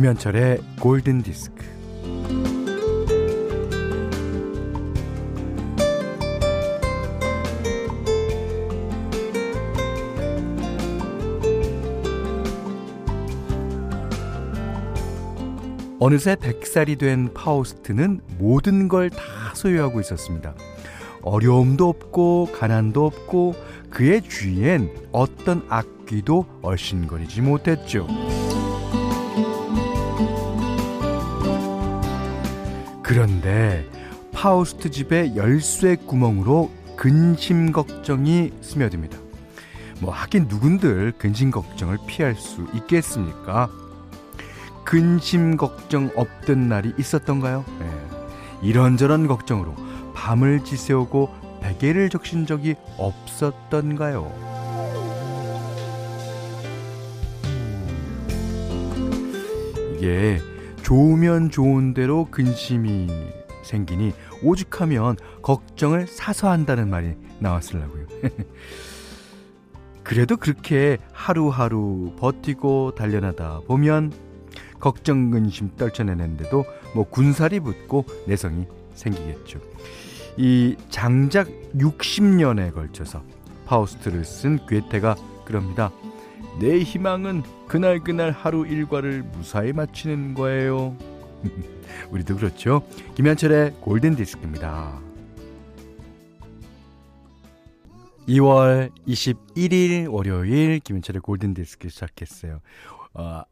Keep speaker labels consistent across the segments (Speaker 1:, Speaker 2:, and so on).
Speaker 1: 김현철의 골든 디스크. 어느새 100살이 된 파우스트는 모든 걸 다 소유하고 있었습니다. 어려움도 없고 가난도 없고 그의 주위엔 어떤 악귀도 얼씬거리지 못했죠. 그런데 파우스트 집의 열쇠 구멍으로 근심 걱정이 스며듭니다. 뭐 하긴 누군들 근심 걱정을 피할 수 있겠습니까? 근심 걱정 없던 날이 있었던가요? 네. 이런저런 걱정으로 밤을 지새우고 베개를 적신 적이 없었던가요? 이게 좋으면 좋은 대로 근심이 생기니 오죽하면 걱정을 사서 한다는 말이 나왔을라고요. 그래도 그렇게 하루하루 버티고 달려나다 보면 걱정 근심 떨쳐내는데도 뭐 군살이 붙고 내성이 생기겠죠. 이 장작 60년에 걸쳐서 파우스트를 쓴 괴테가 그럽니다. 내 희망은 그날그날 하루 일과를 무사히 마치는 거예요. 우리도 그렇죠. 김현철의 골든 디스크입니다. 2월 21일 월요일 김현철의 골든 디스크 시작했어요. 어,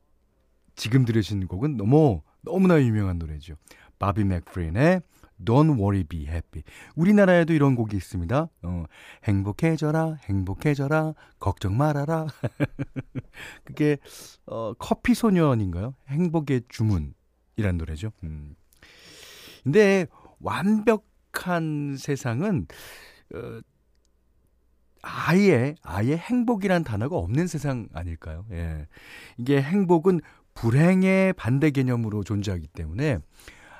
Speaker 1: 지금 들으신 곡은 너무 너무나 유명한 노래죠. 바비 맥프린의 Don't Worry Be Happy. 우리나라에도 이런 곡이 있습니다. 어, 행복해져라, 행복해져라, 걱정 말아라. 그게 어, 커피 소년인가요? 행복의 주문이란 노래죠. 음. 근데 완벽한 세상은 어, 아예 아예 행복이란 단어가 없는 세상 아닐까요? 예. 이게 행복은 불행의 반대 개념으로 존재하기 때문에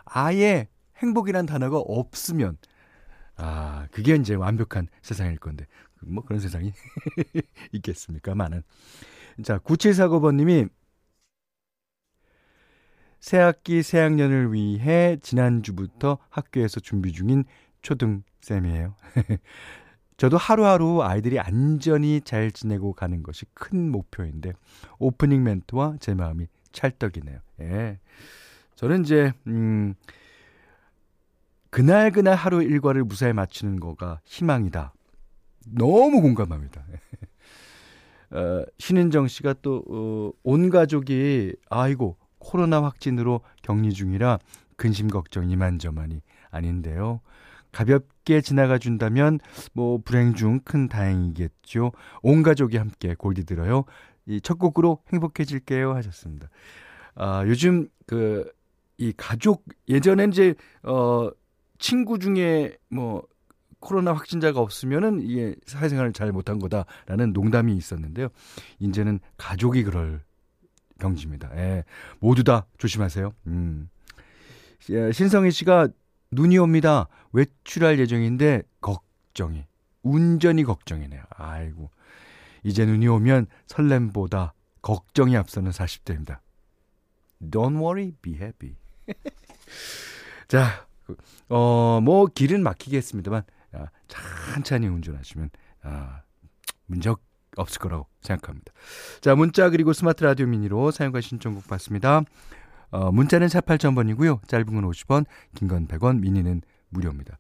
Speaker 1: 아예 행복이란 단어가 없으면 아 그게 이제 완벽한 세상일 건데 뭐 그런 세상이 있겠습니까? 많은 자 9749번님이 새학기 새학년을 위해 지난주부터 학교에서 준비 중인 초등쌤이에요. 저도 하루하루 아이들이 안전히 잘 지내고 가는 것이 큰 목표인데 오프닝 멘트와 제 마음이 찰떡이네요. 예. 저는 이제 음 그날 그날 하루 일과를 무사히 마치는 거가 희망이다. 너무 공감합니다. 어, 신은정 씨가 또, 어, 온 가족이, 아이고, 코로나 확진으로 격리 중이라 근심 걱정 이만저만이 아닌데요. 가볍게 지나가 준다면, 뭐, 불행 중 큰 다행이겠죠. 온 가족이 함께 골디 들어요. 이 첫 곡으로 행복해질게요. 하셨습니다. 아, 요즘 그, 이 가족, 예전엔 이제, 어, 친구 중에 뭐 코로나 확진자가 없으면은 이게 사회생활을 잘 못한 거다라는 농담이 있었는데요. 이제는 가족이 그럴 병지입니다. 예. 모두 다 조심하세요. 음. 예, 신성희 씨가 눈이 옵니다. 외출할 예정인데 걱정이 운전이 걱정이네요. 아이고. 이제 눈이 오면 설렘보다 걱정이 앞서는 40대입니다. Don't worry, be happy. 자, 어, 뭐 길은 막히겠습니다만 아, 천천히 운전하시면 아, 문제 없을 거라고 생각합니다. 자, 문자 그리고 스마트 라디오 미니로 사용과 신청곡 받습니다. 어, 문자는 48,000번이고요. 짧은 건 50원, 긴 건 100원, 미니는 무료입니다.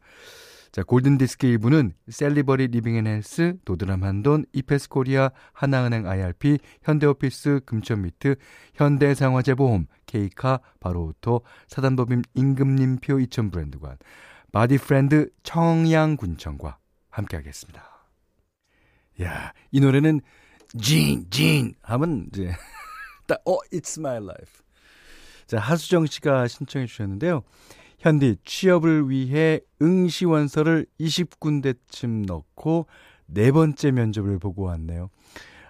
Speaker 1: 자, 골든디스크 1부는 셀리버리 리빙 앤 헬스, 도드람 한돈, 이페스코리아, 하나은행 IRP, 현대오피스, 금천미트, 현대해상화재보험, 케이카, 바로오토, 사단법인 임금님표 이천 브랜드관, 바디프렌드 청양군청과 함께하겠습니다. 야, 이 노래는 진, 진 하면 이제 딱, 어, it's my life. 자, 하수정 씨가 신청해 주셨는데요. 현디 취업을 위해 응시원서를 20군데쯤 넣고 네 번째 면접을 보고 왔네요.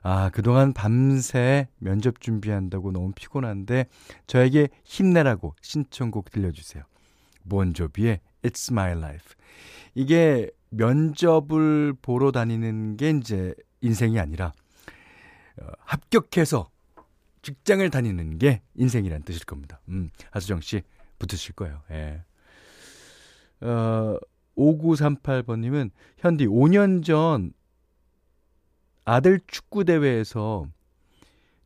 Speaker 1: 아, 그동안 밤새 면접 준비한다고 너무 피곤한데 저에게 힘내라고 신청곡 들려주세요. 본조비의 It's My Life. 이게 면접을 보러 다니는 게 이제 인생이 아니라 어, 합격해서 직장을 다니는 게 인생이란 뜻일 겁니다. 음, 하수정 씨 붙으실 거예요. 예. 어, 5938번님은 현디 5년 전 아들 축구 대회에서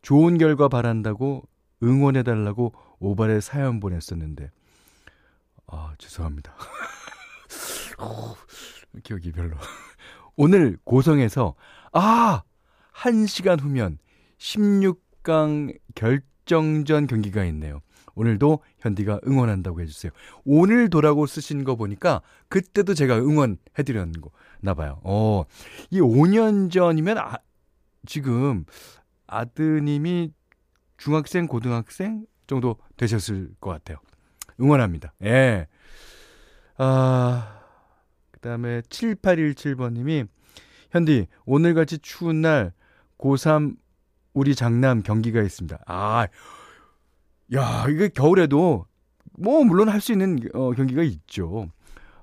Speaker 1: 좋은 결과 바란다고 응원해 달라고 오발에 사연 보냈었는데, 아, 죄송합니다. 기억이 별로. 오늘 고성에서, 아! 1시간 후면 16강 결정전 경기가 있네요. 오늘도 현디가 응원한다고 해주세요. 오늘도라고 쓰신 거 보니까 그때도 제가 응원해드렸나 봐요. 어, 이 5년 전이면 아, 지금 아드님이 중학생, 고등학생 정도 되셨을 것 같아요. 응원합니다. 예. 아, 그 다음에 7817번님이 현디, 오늘같이 추운 날 고3 우리 장남 경기가 있습니다. 아, 야, 이게 겨울에도 뭐 물론 할 수 있는 어, 경기가 있죠.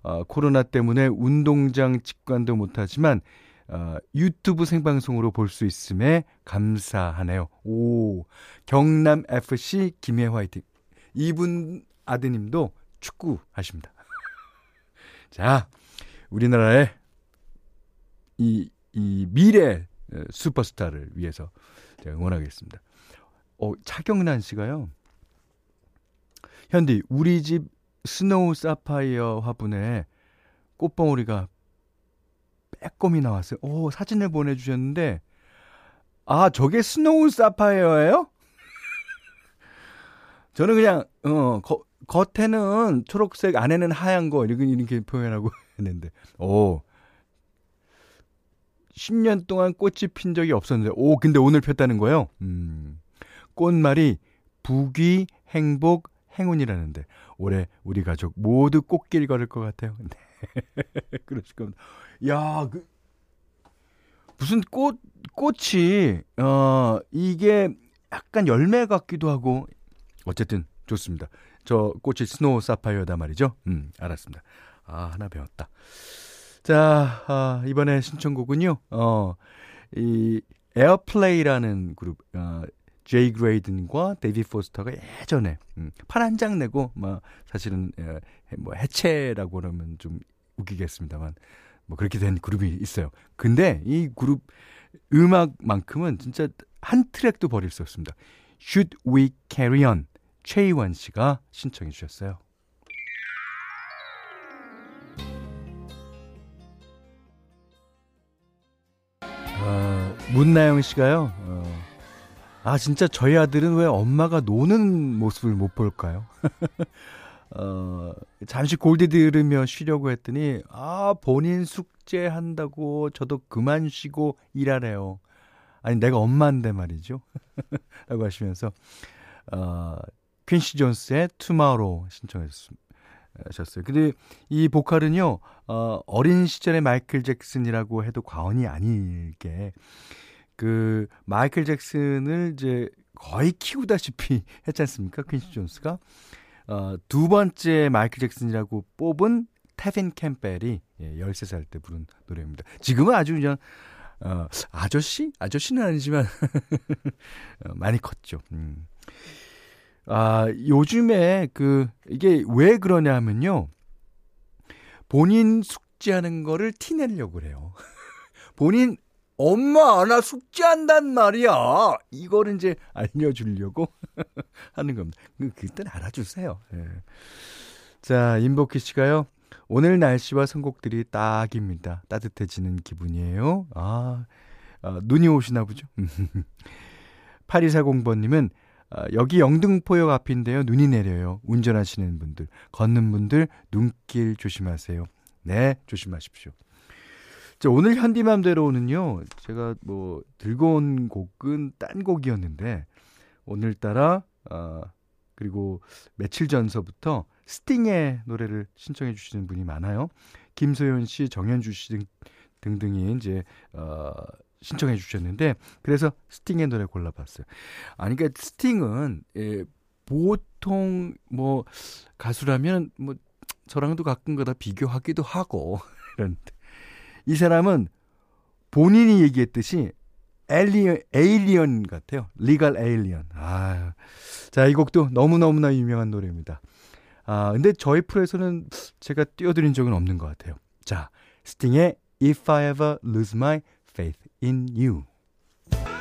Speaker 1: 어, 코로나 때문에 운동장 직관도 못하지만 어, 유튜브 생방송으로 볼 수 있음에 감사하네요. 오, 경남 FC 김해 화이팅. 이분 아드님도 축구 하십니다. 자, 우리나라의 이, 이 미래 슈퍼스타를 위해서 제가 응원하겠습니다. 어, 차경란 씨가요. 현디, 우리 집 snow sapphire 화분에 꽃봉오리가 빼꼼히 나왔어요. 오, 사진을 보내주셨는데, 아, 저게 스노우 사파이어예요? 저는 그냥, 어, 거, 겉에는 초록색, 안에는 하얀 거, 이렇게, 이렇게 표현하고 했는데, 오. 10년 동안 꽃이 핀 적이 없었는데, 오, 근데 오늘 폈다는 거예요? 음. 꽃말이 부귀, 행복, 행운이라는데 올해 우리 가족 모두 꽃길 걸을 것 같아요. 네. 그러실 겁니다. 야, 그 무슨 꽃 꽃이 어 이게 약간 열매 같기도 하고 어쨌든 좋습니다. 저 꽃이 snow sapphire다 말이죠. 음, 알았습니다. 아, 하나 배웠다. 자, 아, 이번에 신청곡은요. 어, 이 에어플레이라는 그룹 어, 제이 그레이든과 데이빗 포스터가 예전에 음, 판 한 장 내고 뭐 사실은 에, 뭐 해체라고 그러면 좀 웃기겠습니다만 뭐 그렇게 된 그룹이 있어요. 근데 이 그룹 음악만큼은 진짜 한 트랙도 버릴 수 없습니다. Should We Carry On 최희원 씨가 신청해 주셨어요. 어, 문나영 씨가요. 어, 아, 진짜 저희 아들은 왜 엄마가 노는 모습을 못 볼까요? 어, 잠시 골디 들으며 쉬려고 했더니, 아, 본인 숙제 한다고 저도 그만 쉬고 일하래요. 아니, 내가 엄마인데 말이죠. 라고 하시면서, 어, 퀸시 존스의 투마로 신청하셨어요. 근데 이 보컬은요, 어, 어린 시절의 마이클 잭슨이라고 해도 과언이 아니게, 그 마이클 잭슨을 이제 거의 키우다시피 했지 않습니까? 퀸시 존스가 어, 두 번째 마이클 잭슨이라고 뽑은 테빈 캠벨이 예, 13살 때 부른 노래입니다. 지금은 아주 그냥 어, 아저씨? 아저씨는 아니지만 어, 많이 컸죠. 음. 아, 요즘에 그 이게 왜 그러냐면요. 본인 숙제하는 거를 티내려고 그래요. 본인 엄마, 나 숙제한단 말이야. 이거를 이제 알려주려고 하는 겁니다. 그, 그땐 알아주세요. 예. 자, 임복희 씨가요. 오늘 날씨와 선곡들이 딱입니다. 따뜻해지는 기분이에요. 아, 아 눈이 오시나 보죠? 8240번님은 아, 여기 영등포역 앞인데요. 눈이 내려요. 운전하시는 분들, 걷는 분들 눈길 조심하세요. 네, 조심하십시오. 자, 오늘 현디맘대로는요, 제가 뭐, 들고 온 곡은 딴 곡이었는데, 오늘따라, 어, 그리고 며칠 전서부터 스팅의 노래를 신청해 주시는 분이 많아요. 김소연 씨, 정현주 씨 등, 등등이 이제, 어, 신청해 주셨는데, 그래서 스팅의 노래 골라봤어요. 아니, 그러니까 스팅은, 예, 보통 뭐, 가수라면 뭐, 저랑도 가끔 가다 비교하기도 하고, 이런데. 이 사람은 본인이 얘기했듯이 에일리언, 에일리언 같아요. 리갈 에일리언. 아, 자, 이 곡도 너무너무나 유명한 노래입니다. 아, 근데 저희 프로에서는 제가 띄워드린 적은 없는 것 같아요. 자, 스팅의 If I Ever Lose My Faith in You.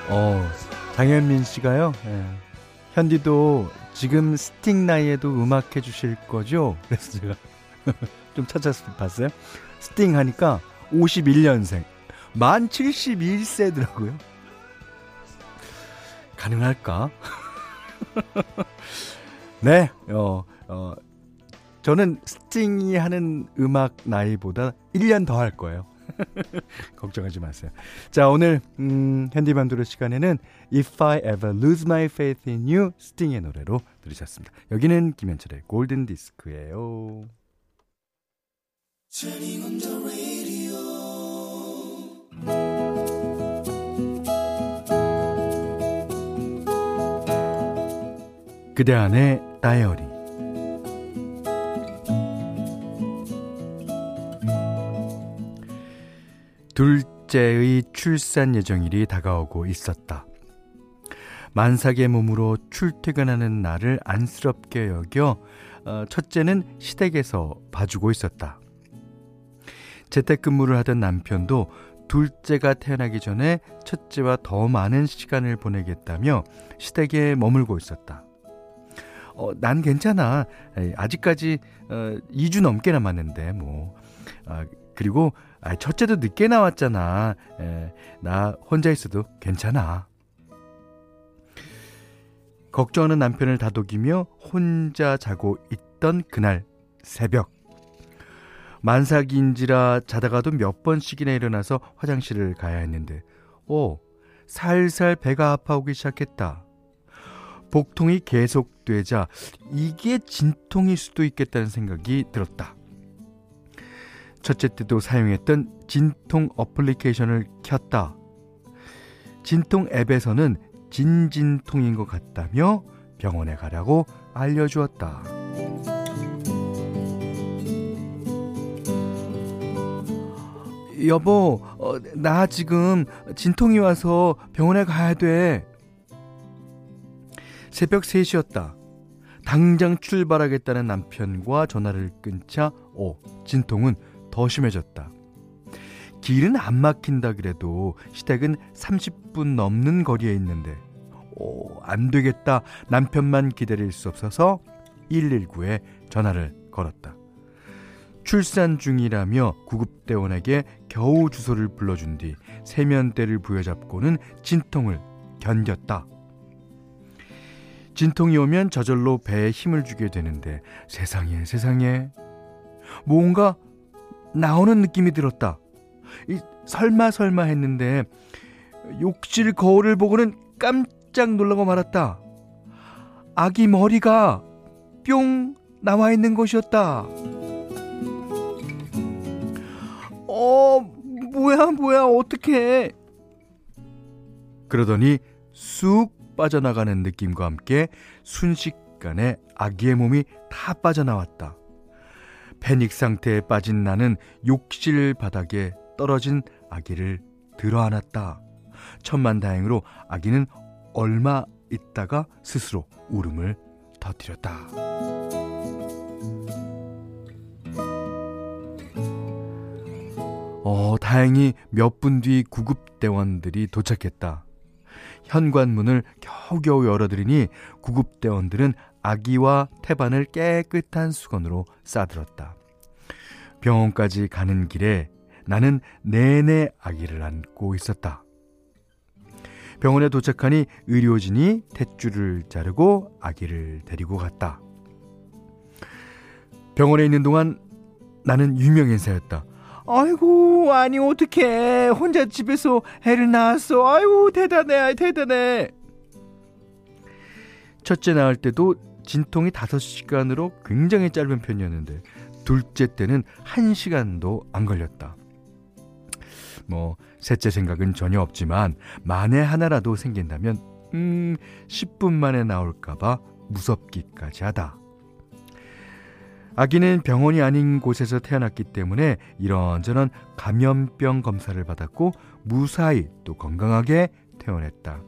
Speaker 1: 어, 장현민 씨가요. 예. 현디도 지금 스팅 나이에도 음악 해주실 거죠? 그래서 제가 좀 찾아봤어요. 스팅 하니까 51년생. 만 71세더라고요. 가능할까? 네, 어, 어, 저는 스팅이 하는 음악 나이보다 1년 더 할 거예요. 걱정하지 마세요. 자, 오늘, 음, 현디반도로 시간에는 If I Ever Lose My Faith in You 스팅의 노래로 들으셨습니다. 여기는 김현철의 골든 디스크예요. 그대 안의 다이어리 둘째의 출산 예정일이 다가오고 있었다. 만삭의 몸으로 출퇴근하는 나를 안쓰럽게 여겨 어, 첫째는 시댁에서 봐주고 있었다. 재택근무를 하던 남편도 둘째가 태어나기 전에 첫째와 더 많은 시간을 보내겠다며 시댁에 머물고 있었다. 어, 난 괜찮아. 아직까지 어, 2주 넘게 남았는데 뭐. 아, 그리고 아, 첫째도 늦게 나왔잖아. 에, 나 혼자 있어도 괜찮아. 걱정하는 남편을 다독이며 혼자 자고 있던 그날 새벽. 만삭인지라 자다가도 몇 번씩이나 일어나서 화장실을 가야 했는데, 오, 살살 배가 아파오기 시작했다. 복통이 계속되자 이게 진통일 수도 있겠다는 생각이 들었다. 첫째 때도 사용했던 진통 어플리케이션을 켰다. 진통 앱에서는 진진통인 것 같다며 병원에 가라고 알려주었다. 여보, 어, 나 지금 진통이 와서 병원에 가야 돼. 새벽 3시였다. 당장 출발하겠다는 남편과 전화를 끊자, 오, 진통은 더 심해졌다. 길은 안 막힌다 그래도 시댁은 30분 넘는 거리에 있는데, 오, 안 되겠다. 남편만 기다릴 수 없어서 119에 전화를 걸었다. 출산 중이라며 구급대원에게 겨우 주소를 불러준 뒤 세면대를 부여잡고는 진통을 견뎠다. 진통이 오면 저절로 배에 힘을 주게 되는데 세상에 세상에 뭔가 나오는 느낌이 들었다. 이 설마 설마 했는데 욕실 거울을 보고는 깜짝 놀라고 말았다. 아기 머리가 뿅 나와 있는 것이었다. 어, 뭐야, 뭐야, 어떡해. 그러더니 쑥 빠져나가는 느낌과 함께 순식간에 아기의 몸이 다 빠져나왔다. 패닉 상태에 빠진 나는 욕실 바닥에 떨어진 아기를 들어 안았다. 천만 다행으로 아기는 얼마 있다가 스스로 울음을 터뜨렸다. 어, 다행히 몇 분 뒤 구급대원들이 도착했다. 현관문을 겨우겨우 열어드리니 구급대원들은 아기와 태반을 깨끗한 수건으로 싸들었다. 병원까지 가는 길에 나는 내내 아기를 안고 있었다. 병원에 도착하니 의료진이 탯줄을 자르고 아기를 데리고 갔다. 병원에 있는 동안 나는 유명 인사였다. 아이고 아니 어떡해. 혼자 집에서 애를 낳았어. 아이고 대단해 대단해. 첫째 낳을 때도 진통이 5시간으로 굉장히 짧은 편이었는데 둘째 때는 1시간도 안 걸렸다. 뭐 셋째 생각은 전혀 없지만 만에 하나라도 생긴다면 음 10분 만에 나올까 봐 무섭기까지 하다 아기는 병원이 아닌 곳에서 태어났기 때문에 이런저런 감염병 검사를 받았고 무사히 또 건강하게 퇴원했다.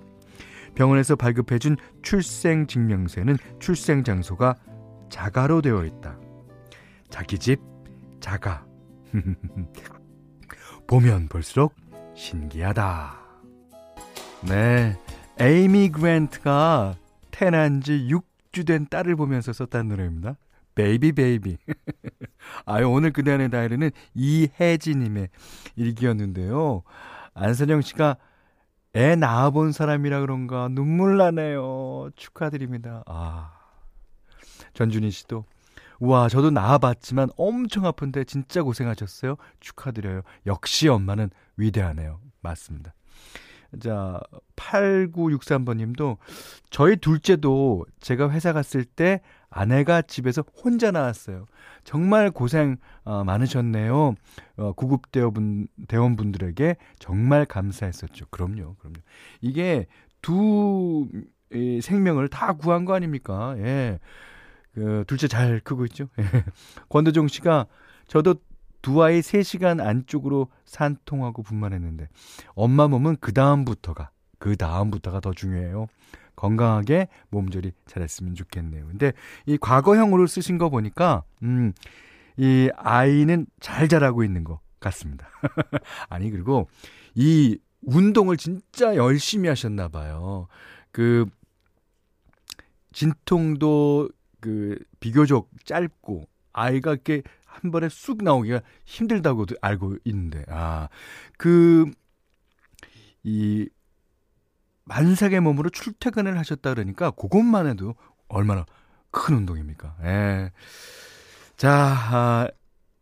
Speaker 1: 병원에서 발급해준 출생 증명서에는 출생 장소가 자가로 되어 있다. 자기 집 자가. 보면 볼수록 신기하다. 네. 에이미 그랜트가 태어난 지 6주 된 딸을 보면서 썼다는 노래입니다. Baby Baby. 아유, 오늘 그대 안의 다이어리는 이혜지님의 일기였는데요. 안선영 씨가 애 낳아본 사람이라 그런가 눈물 나네요. 축하드립니다. 아. 전준희 씨도 우와, 저도 낳아봤지만 엄청 아픈데 진짜 고생하셨어요. 축하드려요. 역시 엄마는 위대하네요. 맞습니다. 자, 8963번 님도 저희 둘째도 제가 회사 갔을 때 아내가 집에서 혼자 나왔어요. 정말 고생 어, 많으셨네요. 어, 구급 대원분 대원분들에게 정말 감사했었죠. 그럼요, 그럼요. 이게 두 이, 생명을 다 구한 거 아닙니까? 예. 그 둘째 잘 크고 있죠. 예. 권도종 씨가 저도 두 아이 3시간 안쪽으로 산통하고 분만했는데 엄마 몸은 그 다음부터가 그 다음부터가 더 중요해요. 건강하게 몸조리 잘했으면 좋겠네요. 근데 이 과거형으로 쓰신 거 보니까 음, 이 아이는 잘 자라고 있는 것 같습니다. 아니 그리고 이 운동을 진짜 열심히 하셨나 봐요. 그 진통도 그 비교적 짧고 아이가 이렇게 한 번에 쑥 나오기가 힘들다고도 알고 있는데 아 그 이 만삭의 몸으로 출퇴근을 하셨다 그러니까 그것만 해도 얼마나 큰 운동입니까? 예. 자, 아,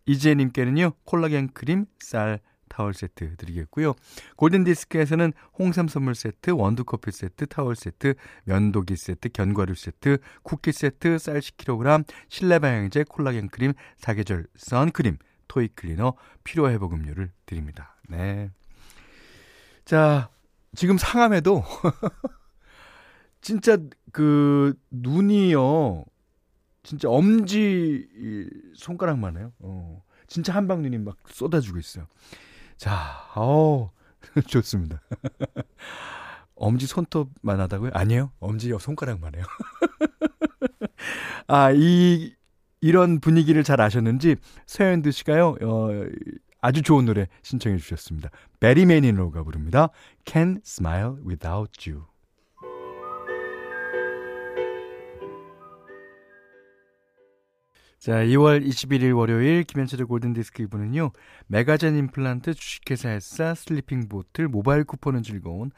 Speaker 1: 이재님께는요, 콜라겐 크림, 쌀, 타월 세트 드리겠고요. 골든디스크에서는 홍삼 선물 세트, 원두커피 세트, 타월 세트, 면도기 세트, 견과류 세트, 쿠키 세트, 쌀 10kg, 실내 방향제, 콜라겐 크림, 사계절 선크림, 토이 클리너, 피로 회복 음료를 드립니다. 네. 자, 지금 상암에도 진짜 그 눈이요. 진짜 엄지 손가락만 해요. 어. 진짜 한방 눈이 막 쏟아지고 있어요. 자, 어 좋습니다. 엄지 손톱만 하다고요? 아니에요. 엄지 손가락만 해요. 아, 이, 이런 분위기를 잘 아셨는지 서현두 씨가요, 어, 아주 좋은 노래 신청해 주셨습니다. 베리 매니로가 부릅니다. Can Smile Without You. 자, 2월 21일 월요일 김현철의 골든디스크 2부는요. 메가젠 임플란트 주식회사 에사 슬리핑 보틀 모바일 쿠폰은 즐거운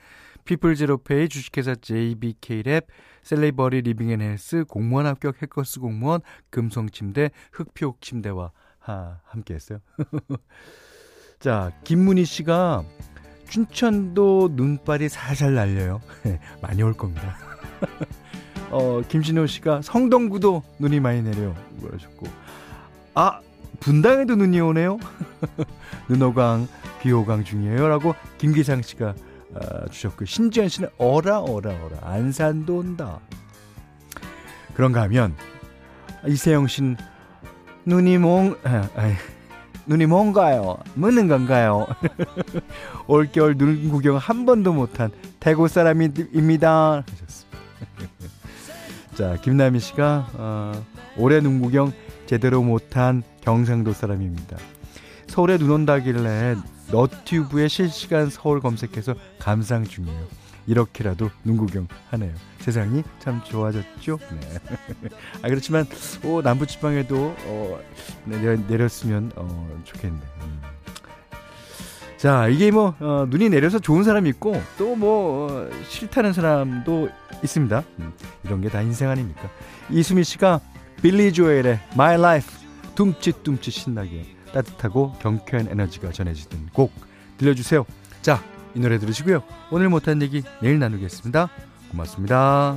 Speaker 1: 피플 제로페이 주식회사 JBK랩 셀리버리 리빙앤헬스 공무원 합격 해커스 공무원 금성침대 흙표 침대와 하, 함께 했어요. 자, 김문희 씨가 춘천도 눈발이 살살 날려요. 많이 올 겁니다. 어, 김신호 씨가 성동구도 눈이 많이 내려요. 그러셨고. 아, 분당에도 눈이 오네요. 눈호강, 비호강 중이에요. 라고 김기상 씨가 어, 주셨고. 신지현 씨는 어라, 어라, 어라. 안산도 온다. 그런가 하면, 이세영 씨는 눈이 몽, 아, 아, 눈이 뭔가요? 무는 건가요? 올겨울 눈 구경 한 번도 못한 대구 사람입니다. 하셨습니다. 자, 김남희 씨가 어, 올해 눈 구경 제대로 못한 경상도 사람입니다. 서울에 눈 온다길래 너튜브에 실시간 서울 검색해서 감상 중이에요. 이렇게라도 눈 구경 하네요. 세상이 참 좋아졌죠? 네. 아, 그렇지만, 오, 남부 지방에도, 어, 내려, 내렸으면, 어, 좋겠네. 음. 자, 이게 뭐, 어, 눈이 내려서 좋은 사람이 있고, 또 뭐, 어, 싫다는 사람도 있습니다. 음, 이런 게 다 인생 아닙니까? 이수미 씨가 빌리 조엘의 My Life, 둠칫둠칫 신나게 따뜻하고 경쾌한 에너지가 전해지는 곡 들려주세요. 자, 이 노래 들으시고요. 오늘 못한 얘기 내일 나누겠습니다. 고맙습니다.